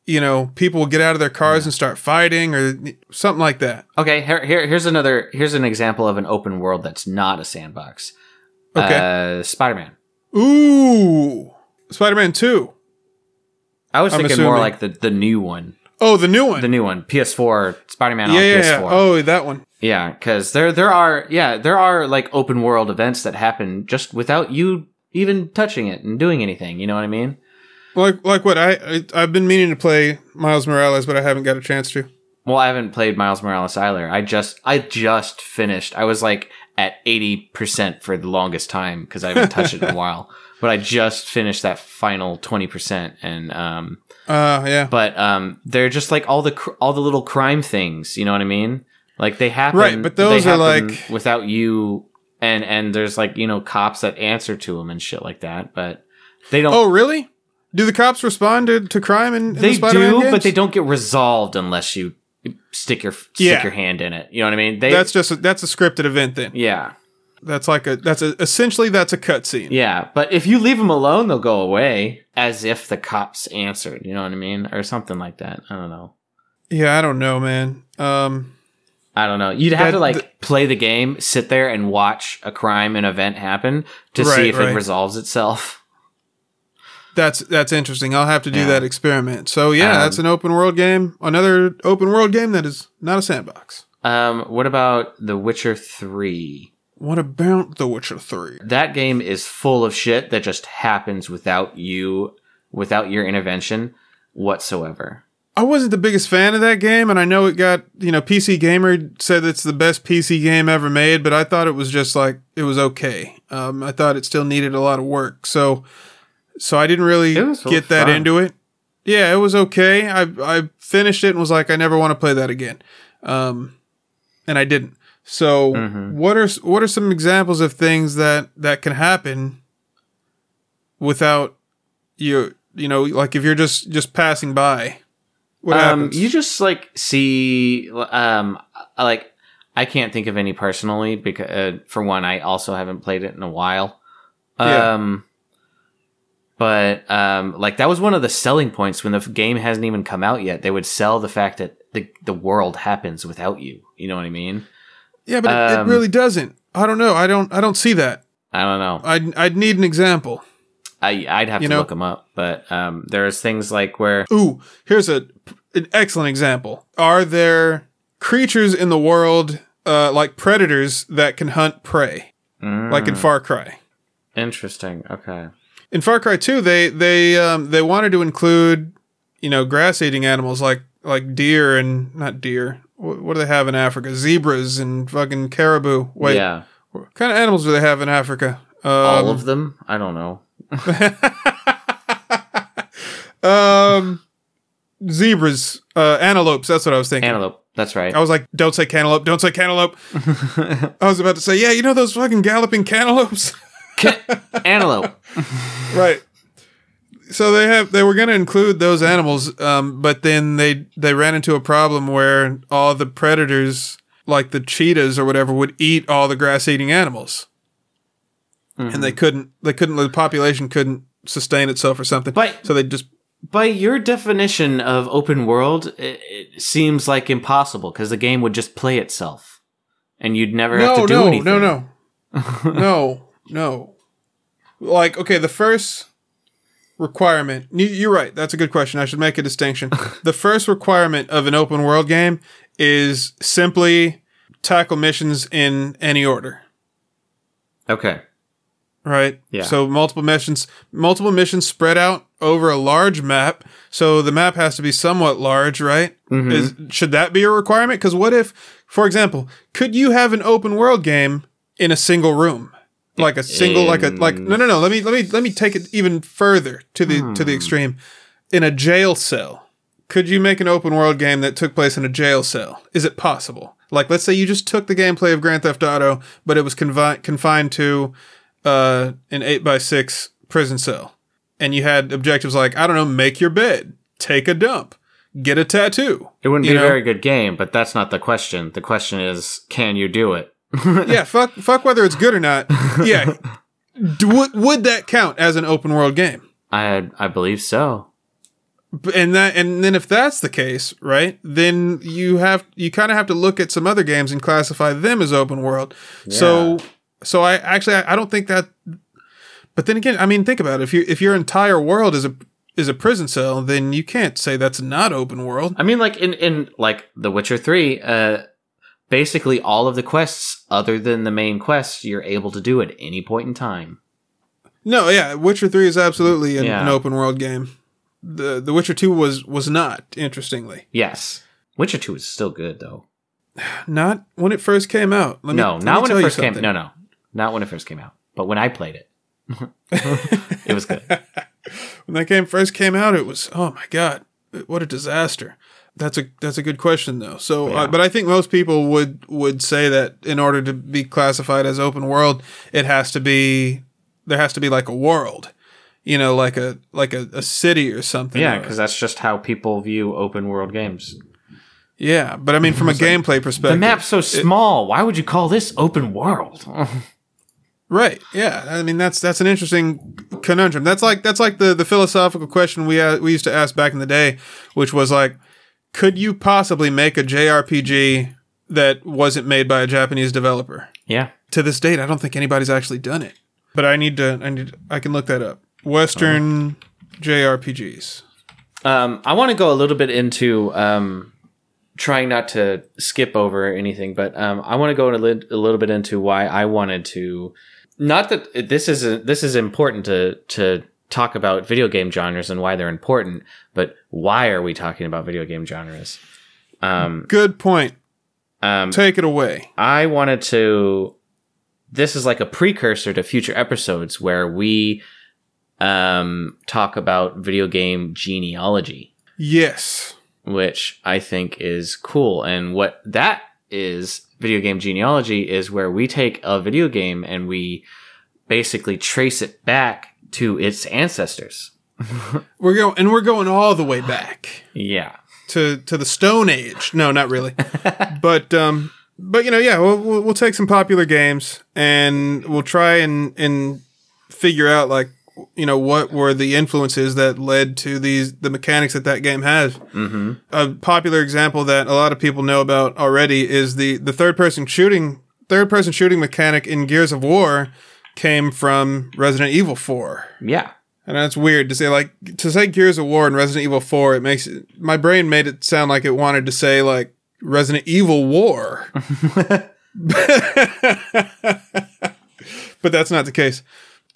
S3: you know people will get out of their cars and start fighting or something like that
S2: Okay, here, here here's another here's an example of an open world that's not a sandbox.
S3: Okay.
S2: uh, Spider Man.
S3: ooh Spider-Man 2
S2: I was
S3: I'm
S2: thinking more like the the new one,
S3: oh the new one
S2: the new one, PS4 Spider Man
S3: yeah,
S2: on
S3: yeah,
S2: PS4.
S3: yeah. Oh, that one.
S2: Yeah, because there there are yeah there are like open world events that happen just without you even touching it and doing anything. You know what I mean?
S3: Like like what I, I I've been meaning to play Miles Morales, but I haven't got a chance to.
S2: Well, I haven't played Miles Morales either. I just I just finished. I was like at eighty percent for the longest time because I haven't touched it in a while. But I just finished that final twenty percent, and um,
S3: Uh yeah.
S2: but um, they're just like all the cr- all the little crime things. You know what I mean? Like they happen,
S3: Right, but those are, like-
S2: without you, and and there's like you know cops that answer to them and shit like that. But they don't.
S3: oh really? Do the cops respond to, to crime in, in
S2: they
S3: the
S2: do,
S3: games?
S2: but they don't get resolved unless you stick your stick
S3: Yeah.
S2: your hand in it. You know what I mean? They
S3: That's just a, that's a scripted event then.
S2: yeah.
S3: That's like a that's a essentially that's a cutscene.
S2: Yeah, but if you leave them alone, they'll go away as if the cops answered. You know what I mean, or something like that. I don't know.
S3: Yeah, I don't know, man. Um,
S2: I don't know. You'd have
S3: That-
S2: to like
S3: th-
S2: play the game, sit there and watch a crime and event happen to see if
S3: right.
S2: it resolves itself.
S3: That's that's interesting. I'll have to do
S2: Yeah.
S3: that experiment. So yeah,
S2: Um,
S3: that's an open world game. Another open world game that is not a sandbox.
S2: Um, what about The Witcher Three?
S3: What about The Witcher Three?
S2: That game is full of shit that just happens without you, without your intervention whatsoever.
S3: I wasn't the biggest fan of that game, and I know it got you know PC Gamer said it's the best PC game ever made, but I thought it was just like it was okay. Um, I thought it still needed a lot of work, so so I didn't really get that
S2: fun.
S3: into it. Yeah, it was okay. I I finished it and was like, I never want to play that again, um, and I didn't. So
S2: Mhm.
S3: what are what are some examples of things that that can happen without you you know like if you're just just passing by? What
S2: um,
S3: happens?
S2: you just like see, um, like I can't think of any personally because uh, for one, I also haven't played it in a while.
S3: Yeah.
S2: Um, but um, like that was one of the selling points when the game hasn't even come out yet. They would sell the fact that the the world happens without you. You know what I mean?
S3: Yeah, but it, it
S2: Um,
S3: really doesn't. I don't know. I don't. I don't see that.
S2: I don't know.
S3: I'd I'd need an example.
S2: I I'd have
S3: You
S2: to
S3: know?
S2: look them up, but um, there's things like where
S3: Ooh, here's a an excellent example. Are there creatures in the world uh, like predators that can hunt prey, like in
S2: Mm,
S3: Far Cry?
S2: interesting. Okay.
S3: In Far Cry Two, they they um, they wanted to include you know grass eating animals like like deer and not deer. What, what do they have in Africa? Zebras and fucking caribou. Wait,
S2: yeah,
S3: what kind of animals do they have in Africa? Um,
S2: all of them. I don't know.
S3: um, zebras, uh, antelopes. That's what I was thinking.
S2: Antelope. That's right.
S3: I was like, don't say cantaloupe. Don't say cantaloupe. I was about to say, yeah, you know those fucking galloping cantaloupes,
S2: Antelope.
S3: right? So they have they were going to include those animals, um, but then they they ran into a problem where all the predators, like the cheetahs or whatever, would eat all the grass eating animals, and they couldn't they couldn't the population couldn't sustain itself or something.
S2: But-
S3: so they just
S2: By your definition of open world, it, it seems like impossible because the game would just play itself, and you'd never have
S3: no
S2: to do
S3: no
S2: anything.
S3: no no no no like okay the first requirement you- you're right that's a good question i should make a distinction the first requirement of an open world game is simply tackle missions in any order
S2: Okay.
S3: right
S2: Yeah.
S3: so multiple missions multiple missions spread out over a large map so the map has to be somewhat large right
S2: Mhm.
S3: is should that be a requirement because what if for example could you have an open world game in a single room like a single like a like no no no let me let me let me take it even further to the to the extreme in a jail cell could you make an open world game that took place in a jail cell is it possible like let's say you just took the gameplay of grand theft auto but it was confi- confined to uh an 8 by 6 prison cell and you had objectives like i don't know make your bed take a dump get a tattoo
S2: It wouldn't be
S3: know?
S2: a very good game, but that's not the question. The question is, can you do it?
S3: yeah, fuck, fuck whether it's good or not. Yeah, Do, would, would that count as an open world game?
S2: I I believe so.
S3: And that, and then if that's the case, right, then you have you kind of have to look at some other games and classify them as open world. So, so I actually I, I don't think that. But then again, I mean, think about it. If you if your entire world is a is a prison cell, then you can't say that's not open world.
S2: I mean, like in in like The Witcher Three, uh, basically all of the quests other than the main quests you're able to do at any point in time.
S3: No, yeah, Witcher Three is absolutely an,
S2: Yeah.
S3: an open world game. The The Witcher Two was was not. Interestingly,
S2: Yes. Witcher 2 is still good though.
S3: not when it first came out. Let me-
S2: no,
S3: me
S2: not when it first came. No, no, not when it first came out. But when I played it, it was good.
S3: When that game first came out, it was oh my god, what a disaster. That's a that's a good question though. So,
S2: Yeah.
S3: uh, but I think most people would would say that in order to be classified as open world, it has to be there has to be like a world, you know, like a like a, a city or something.
S2: Yeah, because that's just how people view open world games.
S3: yeah. But I mean, from a gameplay perspective,
S2: The map's so small. Why would you call this open world?
S3: Right. Yeah. I mean, that's that's an interesting conundrum. That's like that's like the the philosophical question we uh, we used to ask back in the day, which was like, could you possibly make a JRPG that wasn't made by a Japanese developer?
S2: yeah.
S3: To this date, I don't think anybody's actually done it. But I need to. I need. I can look that up. Western JRPGs.
S2: Um, I want to go a little bit into um, trying not to skip over anything, but um, I want to go a, lit- a little bit into why I wanted to. Not that this is a, this is important to to talk about video game genres and why they're important, but why are we talking about video game genres? Um,
S3: Good point.
S2: um,
S3: Take it away.
S2: I wanted to. This is like a precursor to future episodes where we um, talk about video game genealogy,
S3: Yes.
S2: which I think is cool. And what that is, video game genealogy, is where we take a video game and we basically trace it back to its ancestors.
S3: We're going and we're going all the way back.
S2: Yeah.
S3: to to the Stone Age. No, not really. but um, but you know, yeah, we'll, we'll we'll take some popular games and we'll try and and figure out like you know what were the influences that led to these the mechanics that that game has. Mm-hmm. A popular example that a lot of people know about already is the the third person shooting third person shooting mechanic in Gears of War came from Resident Evil Four.
S2: Yeah.
S3: And that's weird to say, like, to say Gears of War and Resident Evil 4, it makes it, my brain made it sound like it wanted to say, like, Resident Evil War. but that's not the case.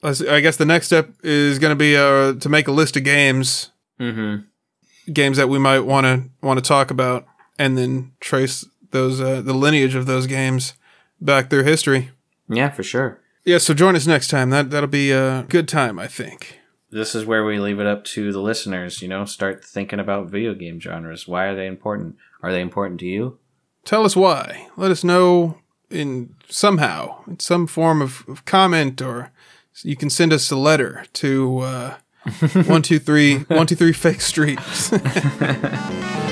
S3: I guess the next step is going to be uh, to make a list of games,
S2: Mm-hmm.
S3: games that we might want to want to talk about, and then trace those uh, the lineage of those games back through history.
S2: Yeah, for sure.
S3: Yeah, so join us next time. That that'll be a good time, I think.
S2: this is where we leave it up to the listeners you know start thinking about video game genres why are they important are they important to you
S3: Tell us why. Let us know in somehow, in some form of, of comment, or you can send us a letter to uh, one two three one two three Fake Street.